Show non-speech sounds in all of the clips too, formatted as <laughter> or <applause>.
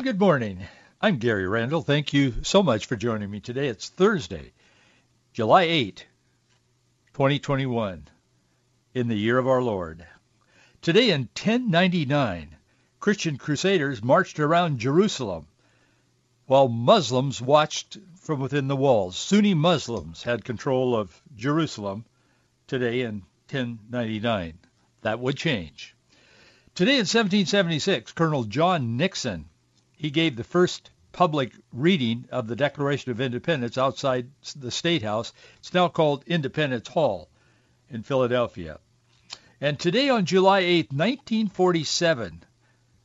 Good morning. I'm Gary Randall. Thank you so much for joining me today. It's Thursday, July 8, 2021, in the year of our Lord. Today in 1099, Christian crusaders marched around Jerusalem while Muslims watched from within the walls. Sunni Muslims had control of Jerusalem today in 1099. That would change. Today in 1776, Colonel John Nixon, he gave the first public reading of the Declaration of Independence outside the State House. It's now called Independence Hall in Philadelphia. And today on July 8, 1947,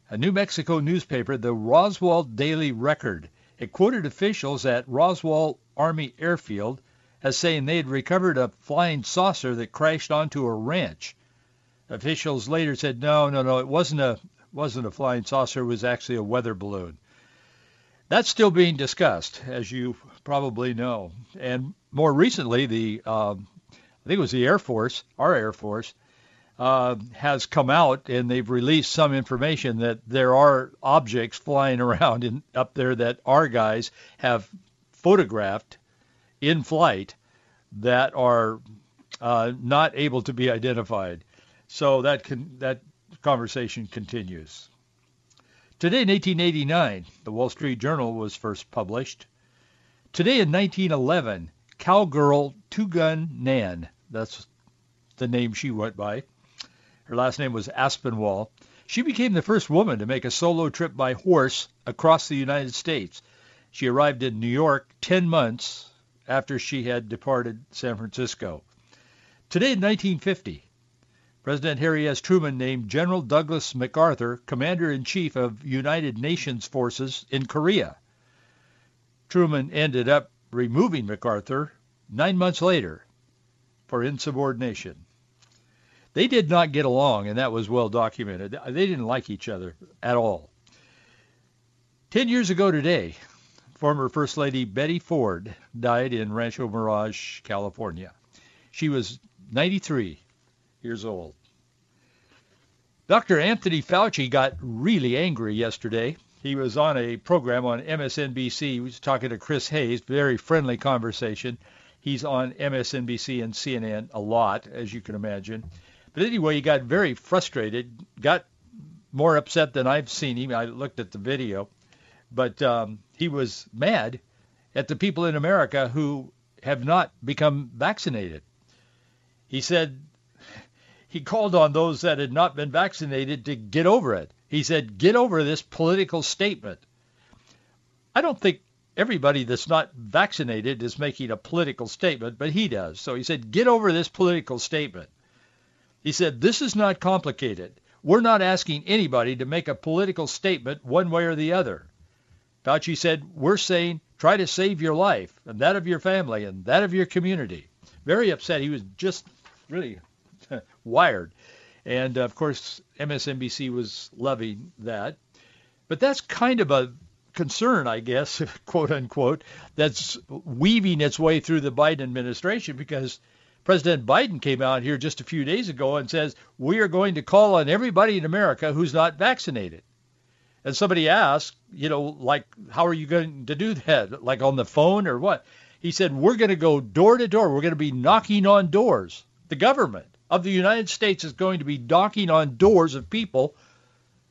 a New Mexico newspaper, the Roswell Daily Record, it quoted officials at Roswell Army Airfield as saying they had recovered a flying saucer that crashed onto a ranch. Officials later said, no, no, no, it wasn't a wasn't a flying saucer. It was actually a weather balloon. That's still being discussed, as you probably know. And more recently, the um, I think it was the Air Force, our Air Force, uh, has come out and they've released some information that there are objects flying <laughs> around in, up there that our guys have photographed in flight that are uh, not able to be identified. So that can, that conversation continues. Today in 1889, the Wall Street Journal was first published. Today in 1911, cowgirl Two Gun Nan, that's the name she went by. Her last name was Aspinwall. She became the first woman to make a solo trip by horse across the United States. She arrived in New York 10 months after she had departed San Francisco. Today in 1950, President Harry S. Truman named General Douglas MacArthur Commander-in-Chief of United Nations forces in Korea. Truman ended up removing MacArthur nine months later for insubordination. They did not get along, and that was well documented. They didn't like each other at all. Ten years ago today, former First Lady Betty Ford died in Rancho Mirage, California. She was 93 years old. Dr. Anthony Fauci got really angry yesterday. He was on a program on MSNBC. He was talking to Chris Hayes, very friendly conversation. He's on MSNBC and CNN a lot, as you can imagine. But anyway, he got very frustrated, got more upset than I've seen him. I looked at the video. But um, he was mad at the people in America who have not become vaccinated. He said he called on those that had not been vaccinated to get over it. He said, get over this political statement. I don't think everybody that's not vaccinated is making a political statement, but he does. So he said, get over this political statement. He said, this is not complicated. We're not asking anybody to make a political statement one way or the other. Fauci said, we're saying try to save your life and that of your family and that of your community. Very upset. He was just really wired. And of course, MSNBC was loving that. But that's kind of a concern, I guess, <laughs> quote unquote, that's weaving its way through the Biden administration because President Biden came out here just a few days ago and says, we are going to call on everybody in America who's not vaccinated. And somebody asked, you know, like, how are you going to do that? Like on the phone or what? He said, we're going to go door to door. We're going to be knocking on doors. The government of the United States is going to be knocking on doors of people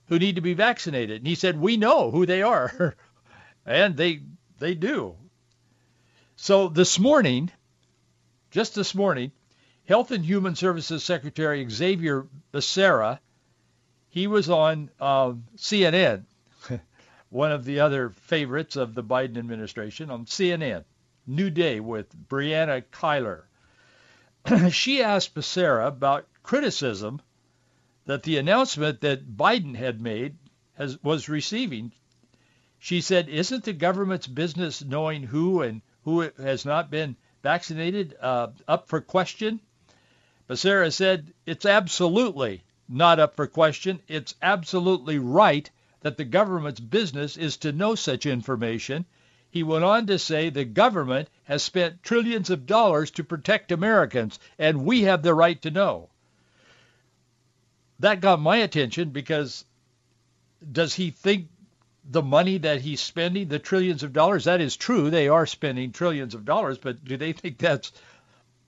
who need to be vaccinated. And he said, we know who they are. <laughs> and they, they do. So this morning, just this morning, Health and Human Services Secretary Xavier Becerra, he was on uh, CNN, <laughs> one of the other favorites of the Biden administration, on CNN, New Day with Brianna Keilar. <clears throat> she asked Becerra about criticism that the announcement that Biden had made has, was receiving. She said, isn't the government's business knowing who and who has not been vaccinated uh, up for question? Becerra said, it's absolutely not up for question. It's absolutely right that the government's business is to know such information. He went on to say the government has spent trillions of dollars to protect Americans, and we have the right to know. That got my attention because does he think the money that he's spending, the trillions of dollars, that is true. They are spending trillions of dollars, but do they think that's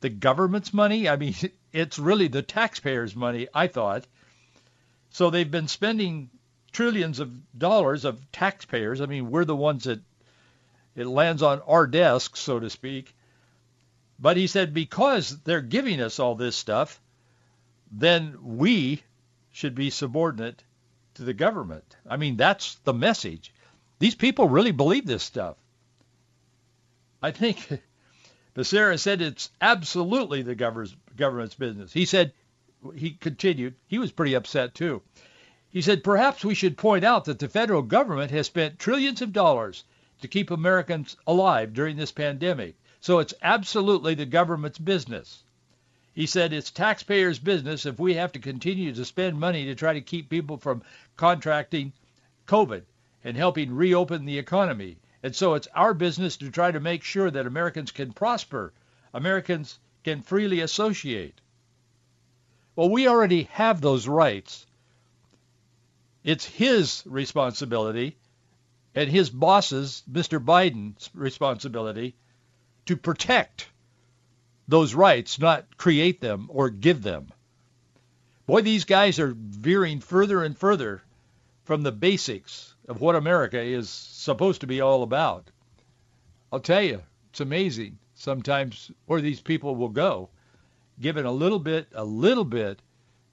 the government's money? I mean, <laughs> it's really the taxpayers' money, I thought. So they've been spending trillions of dollars of taxpayers. I mean, we're the ones that it lands on our desks, so to speak. But he said because they're giving us all this stuff, then we should be subordinate to the government. I mean, that's the message. These people really believe this stuff. I think <laughs> Becerra said it's absolutely the government's business. He said, he continued, he was pretty upset too. He said, perhaps we should point out that the federal government has spent trillions of dollars to keep Americans alive during this pandemic. So it's absolutely the government's business. He said it's taxpayers' business if we have to continue to spend money to try to keep people from contracting COVID and helping reopen the economy. And so it's our business to try to make sure that Americans can prosper, Americans can freely associate. Well, we already have those rights. It's his responsibility and his boss's, Mr. Biden's responsibility, to protect those rights, not create them or give them. Boy, these guys are veering further and further from the basics of what America is supposed to be all about. I'll tell you, it's amazing sometimes where these people will go, given a little bit, a little bit,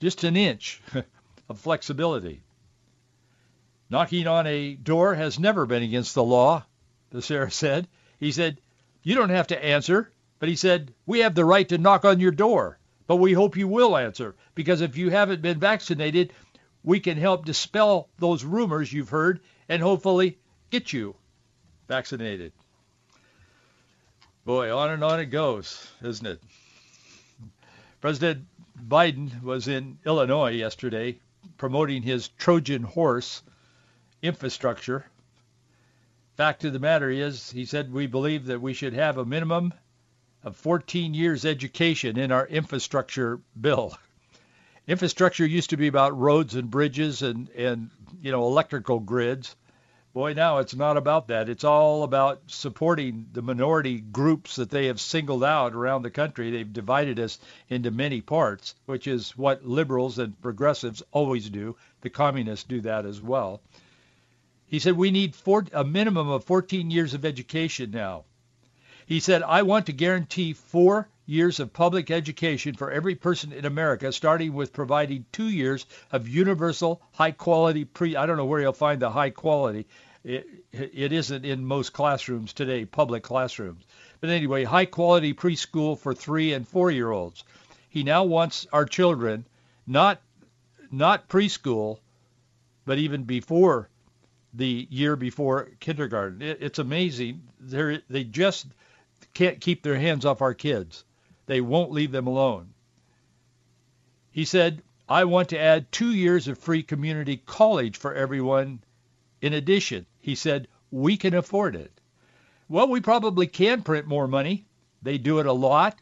just an inch <laughs> of flexibility. Knocking on a door has never been against the law, Becerra said. He said, you don't have to answer. But he said, we have the right to knock on your door, but we hope you will answer, because if you haven't been vaccinated, we can help dispel those rumors you've heard and hopefully get you vaccinated. Boy, on and on it goes, isn't it? President Biden was in Illinois yesterday promoting his Trojan horse infrastructure. Fact of the matter is, he said, we believe that we should have a minimum of 14 years education in our infrastructure bill. Infrastructure used to be about roads and bridges and, and you know electrical grids. Boy, now it's not about that. It's all about supporting the minority groups that they have singled out around the country. They've divided us into many parts, which is what liberals and progressives always do. The communists do that as well. He said we need four, a minimum of 14 years of education now. He said, I want to guarantee four years of public education for every person in America, starting with providing two years of universal high quality pre. I don't know where you'll find the high quality. It, it isn't in most classrooms today, public classrooms. But anyway, high quality preschool for three and four year olds. He now wants our children not not preschool, but even before the year before kindergarten. It, it's amazing. They're, they just can't keep their hands off our kids. They won't leave them alone. He said, I want to add two years of free community college for everyone. In addition, he said, we can afford it. Well, we probably can print more money. They do it a lot.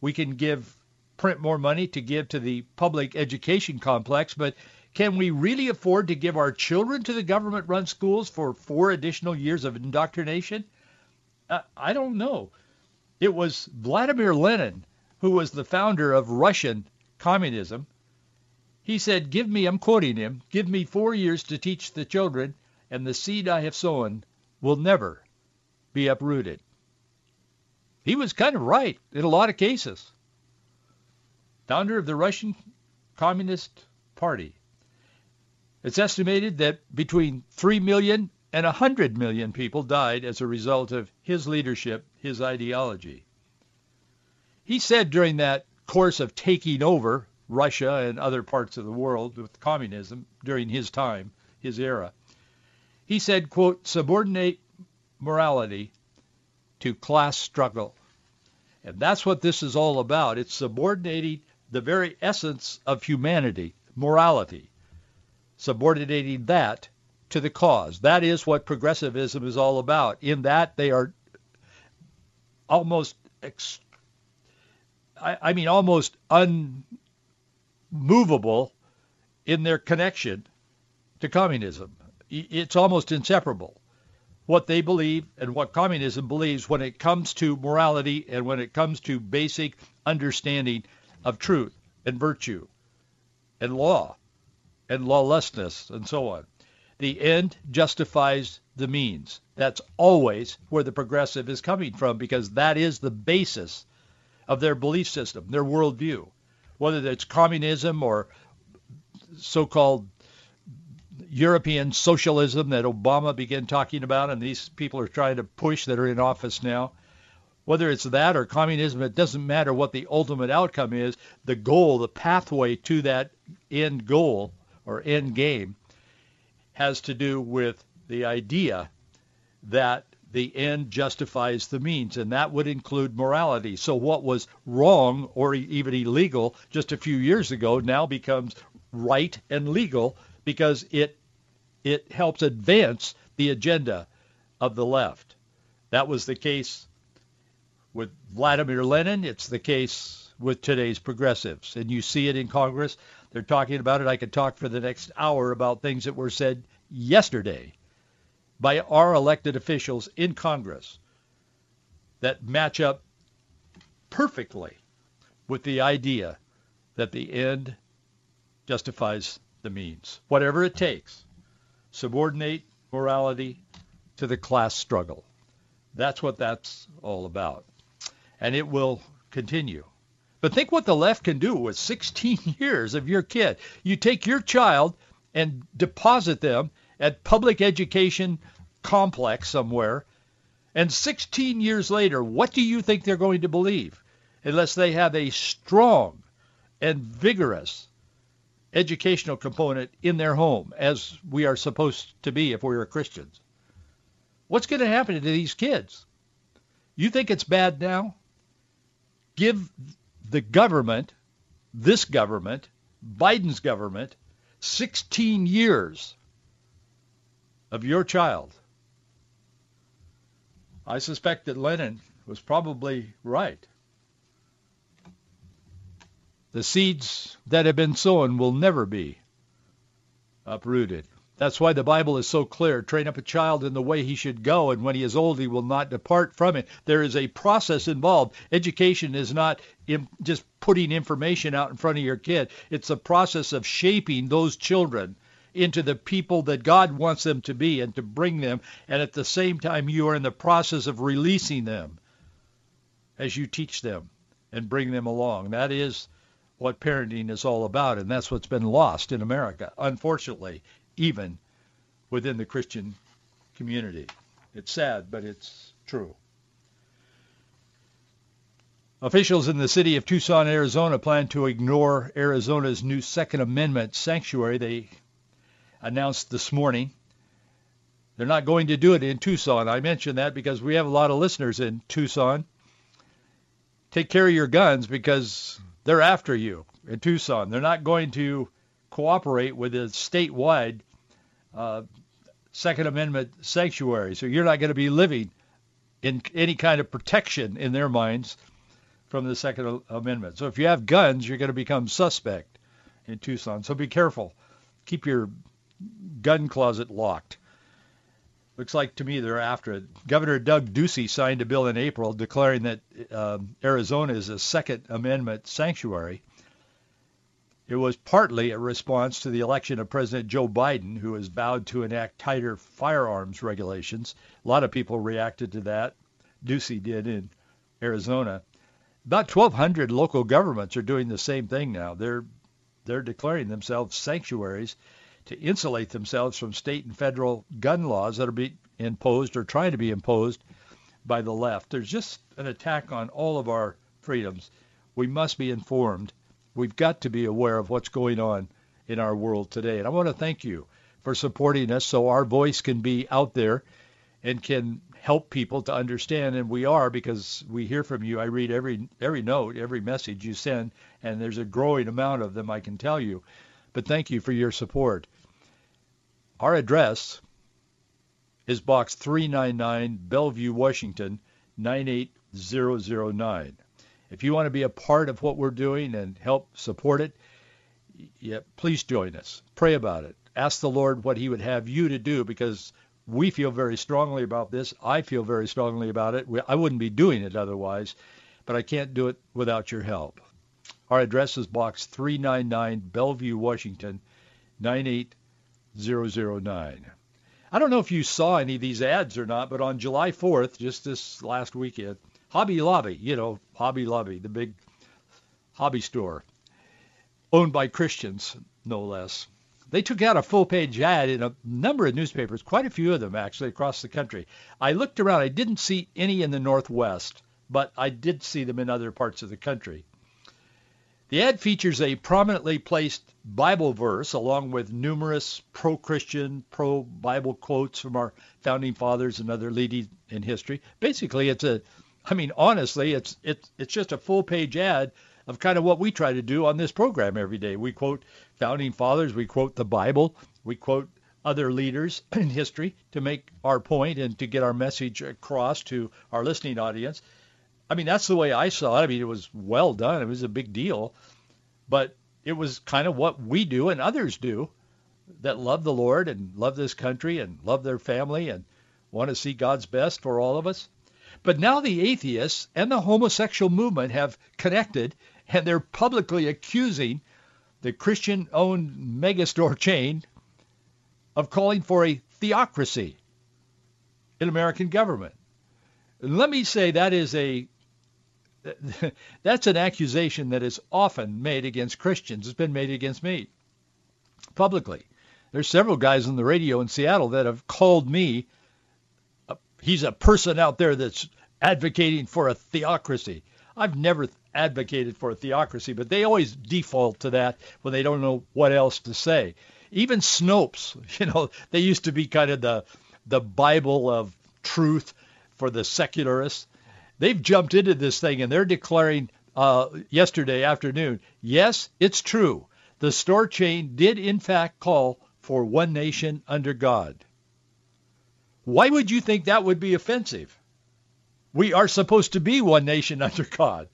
We can give print more money to give to the public education complex, but can we really afford to give our children to the government-run schools for four additional years of indoctrination? Uh, I don't know. It was Vladimir Lenin who was the founder of Russian communism. He said, give me, I'm quoting him, give me four years to teach the children, and the seed I have sown will never be uprooted. He was kind of right in a lot of cases. Founder of the Russian Communist Party. It's estimated that between 3 million and 100 million people died as a result of his leadership, his ideology. He said during that course of taking over Russia and other parts of the world with communism during his time, his era, He said, quote, subordinate morality to class struggle. And that's what this is all about. It's subordinating the very essence of humanity, morality, subordinating that to the cause. That is what progressivism is all about. In that they are almost, ex- I, I mean, almost unmovable in their connection to communism. It's almost inseparable. What they believe and what communism believes when it comes to morality and when it comes to basic understanding of truth and virtue and law and lawlessness and so on. The end justifies the means. That's always where the progressive is coming from because that is the basis of their belief system, their worldview. Whether it's communism or so-called European socialism that Obama began talking about and these people are trying to push that are in office now, whether it's that or communism, it doesn't matter what the ultimate outcome is. The goal, the pathway to that end goal or end game has to do with the idea that the end justifies the means, and that would include morality. So what was wrong or even illegal just a few years ago now becomes right and legal because it it helps advance the agenda of the left. That was the case with Vladimir Lenin. It's the case with today's progressives. And you see it in Congress. They're talking about it. I could talk for the next hour about things that were said yesterday by our elected officials in Congress that match up perfectly with the idea that the end justifies the means, whatever it takes. Subordinate morality to the class struggle. That's what that's all about. And it will continue. But think what the left can do with 16 <laughs> years of your kid. You take your child and deposit them at public education complex somewhere, and 16 years later, what do you think they're going to believe? Unless they have a strong and vigorous educational component in their home, as we are supposed to be if we are Christians. What's going to happen to these kids? You think it's bad now? Give the government, this government, Biden's government, 16 years of your child. I suspect that Lenin was probably right. The seeds that have been sown will never be uprooted. That's why the Bible is so clear. Train up a child in the way he should go, and when he is old, he will not depart from it. There is a process involved. Education is not just putting information out in front of your kid. It's a process of shaping those children into the people that God wants them to be and to bring them. And at the same time, you are in the process of releasing them as you teach them and bring them along. That is what parenting is all about, and that's what's been lost in America, unfortunately, even within the Christian community. It's sad, but it's true. Officials in the city of Tucson, Arizona plan to ignore Arizona's new Second Amendment sanctuary they announced this morning. They're not going to do it in Tucson. I mention that because we have a lot of listeners in Tucson. Take care of your guns because they're after you in Tucson. They're not going to cooperate with a statewide uh, Second Amendment sanctuary. So you're not going to be living in any kind of protection in their minds from the Second Amendment. So if you have guns, you're going to become suspect in Tucson. So be careful. Keep your gun closet locked. Looks like to me they're after it. Governor Doug Ducey signed a bill in April declaring that um, Arizona is a Second Amendment sanctuary. It was partly a response to the election of President Joe Biden, who has vowed to enact tighter firearms regulations. A lot of people reacted to that. Ducey did in Arizona. About 1,200 local governments are doing the same thing now. They're they're declaring themselves sanctuaries to insulate themselves from state and federal gun laws that are being imposed or trying to be imposed by the left. There's just an attack on all of our freedoms. We must be informed. We've got to be aware of what's going on in our world today. And I want to thank you for supporting us so our voice can be out there and can help people to understand and we are because we hear from you. I read every every note, every message you send and there's a growing amount of them I can tell you. But thank you for your support. Our address is box 399 Bellevue, Washington 98009. If you want to be a part of what we're doing and help support it, yeah, please join us. Pray about it. Ask the Lord what he would have you to do because we feel very strongly about this. I feel very strongly about it. I wouldn't be doing it otherwise, but I can't do it without your help. Our address is Box 399, Bellevue, Washington, 98009. I don't know if you saw any of these ads or not, but on July 4th, just this last weekend, Hobby Lobby, you know, Hobby Lobby, the big hobby store, owned by Christians, no less. They took out a full-page ad in a number of newspapers, quite a few of them actually across the country. I looked around. I didn't see any in the Northwest, but I did see them in other parts of the country. The ad features a prominently placed Bible verse along with numerous pro-Christian, pro-Bible quotes from our founding fathers and other leaders in history. Basically, it's a, I mean, honestly, it's it's it's just a full-page ad of kind of what we try to do on this program every day. We quote founding fathers, we quote the Bible, we quote other leaders <clears throat> in history to make our point and to get our message across to our listening audience. I mean, that's the way I saw it. I mean, it was well done. It was a big deal, but it was kind of what we do and others do that love the Lord and love this country and love their family and want to see God's best for all of us. But now the atheists and the homosexual movement have connected and they're publicly accusing the Christian-owned megastore chain of calling for a theocracy in American government. Let me say that is a <laughs> that's an accusation that is often made against Christians. It's been made against me publicly. There's several guys on the radio in Seattle that have called me. He's a person out there that's advocating for a theocracy. I've never advocated for a theocracy, but they always default to that when they don't know what else to say. Even Snopes, <laughs> you know, they used to be kind of the the Bible of truth for the secularists. They've jumped into this thing and they're declaring uh, yesterday afternoon, yes, it's true. The store chain did in fact call for one nation under God. Why would you think that would be offensive? We are supposed to be one nation <laughs> under God.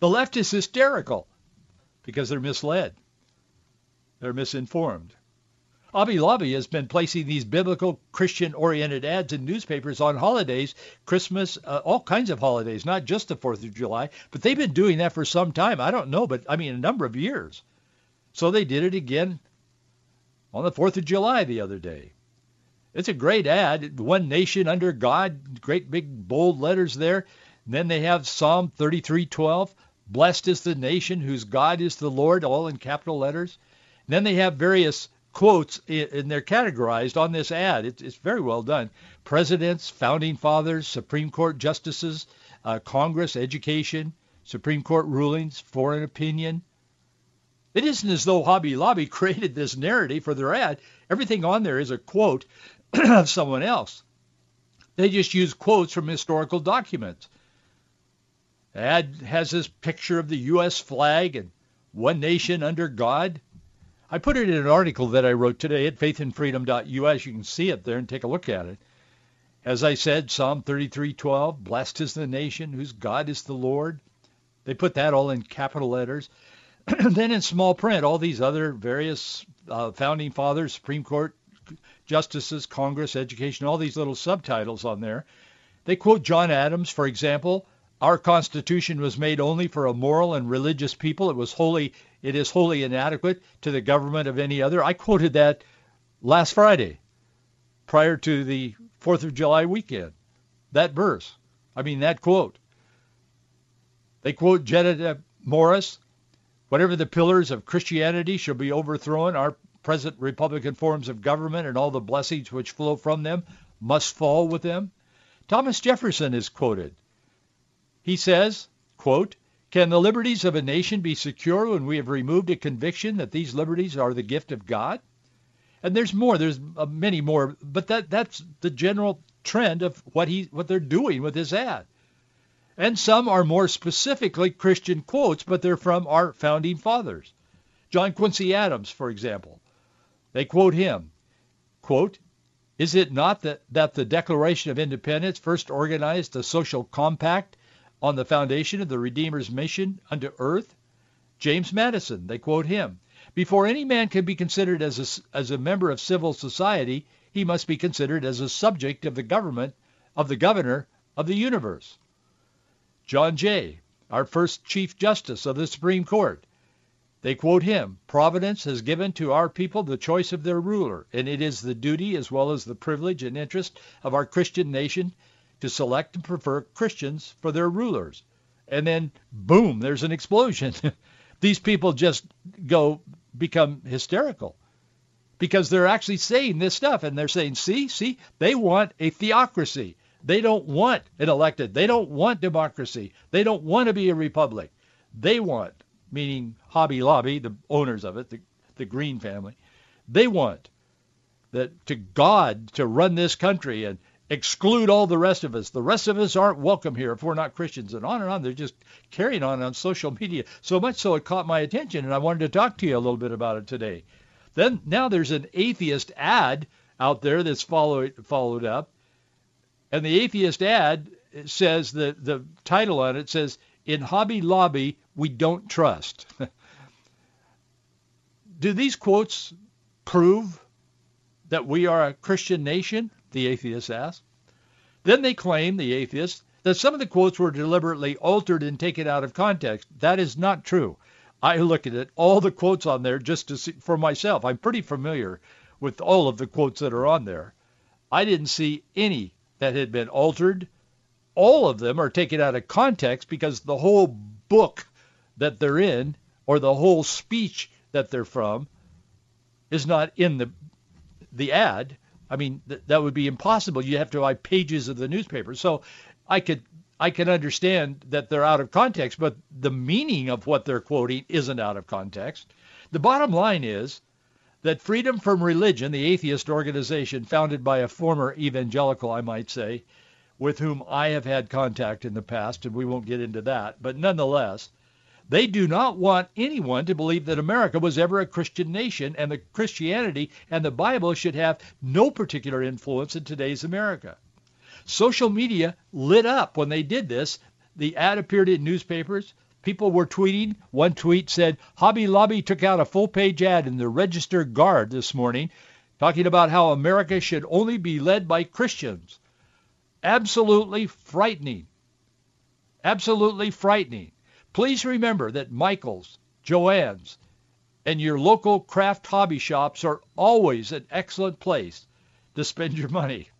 The left is hysterical because they're misled. They're misinformed. Hobby Lobby has been placing these biblical Christian-oriented ads in newspapers on holidays, Christmas, uh, all kinds of holidays, not just the 4th of July, but they've been doing that for some time. I don't know, but I mean a number of years. So they did it again on the 4th of July the other day. It's a great ad. One nation under God, great big bold letters there. And then they have Psalm 33:12. Blessed is the nation whose God is the Lord, all in capital letters. And then they have various quotes, and they're categorized on this ad. It's, it's very well done. Presidents, founding fathers, Supreme Court justices, uh, Congress, education, Supreme Court rulings, foreign opinion. It isn't as though Hobby Lobby <laughs> created this narrative for their ad. Everything on there is a quote <clears throat> of someone else. They just use quotes from historical documents ad has this picture of the U.S. flag and one nation under God. I put it in an article that I wrote today at faithandfreedom.us. You can see it there and take a look at it. As I said, Psalm 33:12, blessed is the nation whose God is the Lord. They put that all in capital letters. <clears throat> then in small print, all these other various uh, founding fathers, Supreme Court justices, Congress, education, all these little subtitles on there. They quote John Adams, for example, our Constitution was made only for a moral and religious people. It was wholly, it is wholly inadequate to the government of any other. I quoted that last Friday, prior to the Fourth of July weekend. That verse, I mean that quote. They quote Jedediah Morse, whatever the pillars of Christianity shall be overthrown, our present Republican forms of government and all the blessings which flow from them must fall with them. Thomas Jefferson is quoted. He says, quote, can the liberties of a nation be secure when we have removed a conviction that these liberties are the gift of God? And there's more. There's uh, many more. But that that's the general trend of what he what they're doing with this ad. And some are more specifically Christian quotes, but they're from our founding fathers. John Quincy Adams, for example. They quote him. Quote, is it not that, that the Declaration of Independence first organized a social compact on the foundation of the Redeemer's mission unto earth? James Madison, they quote him. Before any man can be considered as a, as a member of civil society, he must be considered as a subject of the government of the governor of the universe. John Jay, our first Chief Justice of the Supreme Court. They quote him, Providence has given to our people the choice of their ruler, and it is the duty as well as the privilege and interest of our Christian nation to select and prefer Christians for their rulers. And then, boom, there's an explosion. <laughs> These people just go become hysterical because they're actually saying this stuff and they're saying, see, see, they want a theocracy. They don't want an elected. They don't want democracy. They don't want to be a republic. They want, meaning Hobby Lobby, the owners of it, the, the Green family, they want that to God to run this country and exclude all the rest of us. The rest of us aren't welcome here if we're not Christians, and on and on. They're just carrying on on social media so much so it caught my attention, and I wanted to talk to you a little bit about it today. Then now there's an atheist ad out there that's followed followed up, and the atheist ad says the the title on it says in Hobby Lobby we don't trust. <laughs> Do these quotes prove that we are a Christian nation? The atheist asks. Then they claim, the atheists, that some of the quotes were deliberately altered and taken out of context. That is not true. I look at it, all the quotes on there just to see for myself. I'm pretty familiar with all of the quotes that are on there. I didn't see any that had been altered. All of them are taken out of context because the whole book that they're in or the whole speech that they're from is not in the the ad. I mean, th- that would be impossible. You have to buy pages of the newspaper. So I could I can understand that they're out of context, but the meaning of what they're quoting isn't out of context. The bottom line is that Freedom from Religion, the atheist organization founded by a former evangelical, I might say, with whom I have had contact in the past, and we won't get into that, but nonetheless, they do not want anyone to believe that America was ever a Christian nation and that Christianity and the Bible should have no particular influence in today's America. Social media lit up when they did this. The ad appeared in newspapers. People were tweeting. One tweet said, Hobby Lobby took out a full-page ad in the Register Guard this morning talking about how America should only be led by Christians. Absolutely frightening. Absolutely frightening. Please remember that Michael's, Joann's, and your local craft hobby shops are always an excellent place to spend your money.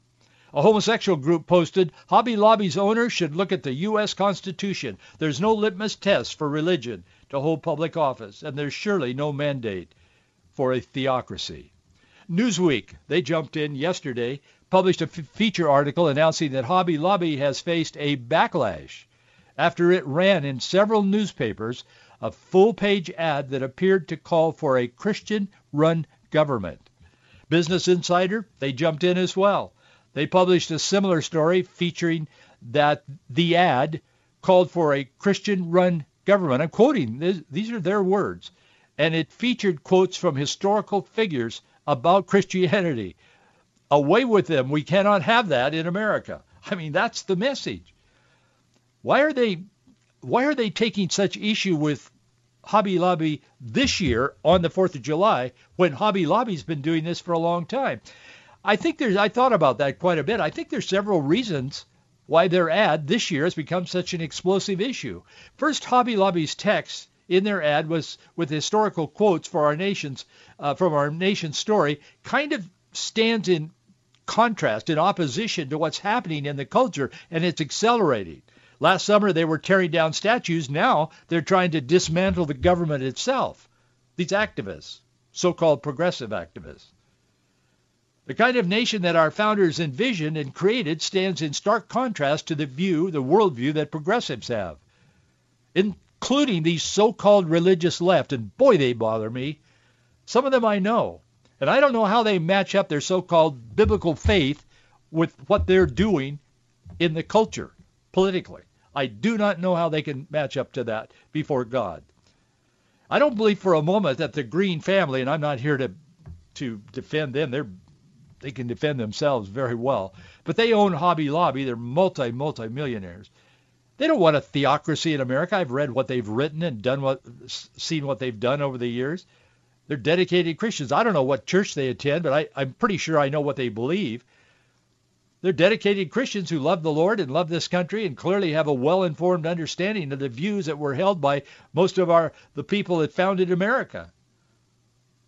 A homosexual group posted, Hobby Lobby's owner should look at the U.S. Constitution. There's no litmus test for religion to hold public office, and there's surely no mandate for a theocracy. Newsweek, they jumped in yesterday, published a f- feature article announcing that Hobby Lobby has faced a backlash after it ran in several newspapers a full-page ad that appeared to call for a Christian-run government. Business Insider, they jumped in as well. They published a similar story featuring that the ad called for a Christian-run government. I'm quoting, these are their words. And it featured quotes from historical figures about Christianity. Away with them. We cannot have that in America. I mean, that's the message. Why are they why are they taking such issue with Hobby Lobby this year on the 4th of July when Hobby Lobby's been doing this for a long time? I think there's, I thought about that quite a bit. I think there's several reasons why their ad this year has become such an explosive issue. First, Hobby Lobby's text in their ad was with historical quotes for our nation's, uh, from our nation's story, kind of stands in contrast, in opposition to what's happening in the culture, and it's accelerating. Last summer they were tearing down statues. Now they're trying to dismantle the government itself. These activists, so-called progressive activists. The kind of nation that our founders envisioned and created stands in stark contrast to the view, the worldview that progressives have, including these so-called religious left. And boy, they bother me. Some of them I know. And I don't know how they match up their so-called biblical faith with what they're doing in the culture politically. I do not know how they can match up to that before God. I don't believe for a moment that the Green family, and I'm not here to to defend them. They're they can defend themselves very well. But they own Hobby Lobby. They're multi multi millionaires. They don't want a theocracy in America. I've read what they've written and done what seen what they've done over the years. They're dedicated Christians. I don't know what church they attend, but I, I'm pretty sure I know what they believe. They're dedicated Christians who love the Lord and love this country and clearly have a well-informed understanding of the views that were held by most of our the people that founded America.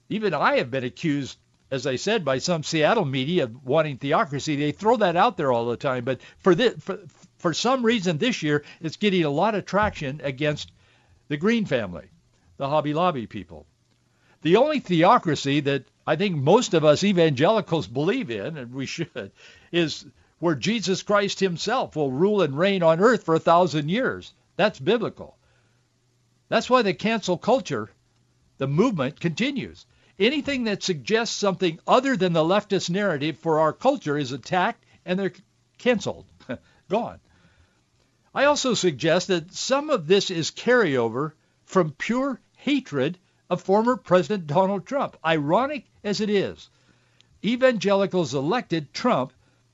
Even I have been accused, as I said, by some Seattle media of wanting theocracy. They throw that out there all the time, but for this, for, for some reason this year, it's getting a lot of traction against the Green family, the Hobby Lobby people. The only theocracy that I think most of us evangelicals believe in, and we should, is where Jesus Christ himself will rule and reign on earth for a thousand years. That's biblical. That's why the cancel culture, the movement continues. Anything that suggests something other than the leftist narrative for our culture is attacked and they're canceled, <laughs> gone. I also suggest that some of this is carryover from pure hatred of former President Donald Trump. Ironic as it is, evangelicals elected Trump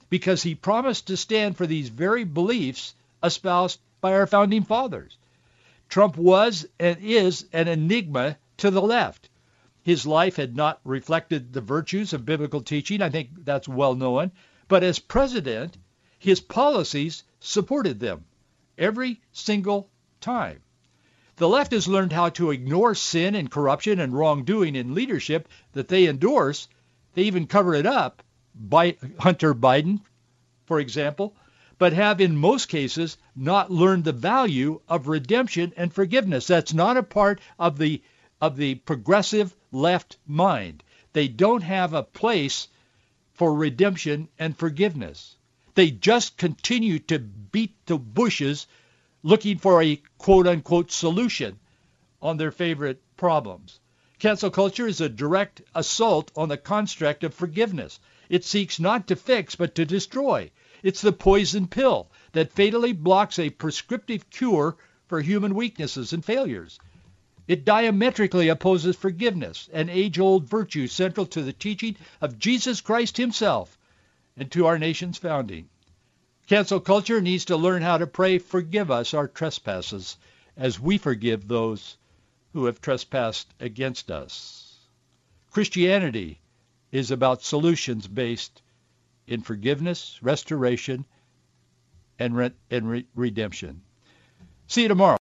because he promised to stand for these very beliefs espoused by our founding fathers. Trump was and is an enigma to the left. His life had not reflected the virtues of biblical teaching. I think that's well known. But as president, his policies supported them every single time. The left has learned how to ignore sin and corruption and wrongdoing in leadership that they endorse. They even cover it up by Hunter Biden, for example, but have in most cases not learned the value of redemption and forgiveness. That's not a part of the of the progressive left mind. They don't have a place for redemption and forgiveness. They just continue to beat the bushes looking for a quote-unquote solution on their favorite problems. Cancel culture is a direct assault on the construct of forgiveness. It seeks not to fix, but to destroy. It's the poison pill that fatally blocks a prescriptive cure for human weaknesses and failures. It diametrically opposes forgiveness, an age-old virtue central to the teaching of Jesus Christ himself and to our nation's founding. Cancel culture needs to learn how to pray, forgive us our trespasses as we forgive those who have trespassed against us. Christianity is about solutions based in forgiveness, restoration, and, re- and re- redemption. See you tomorrow.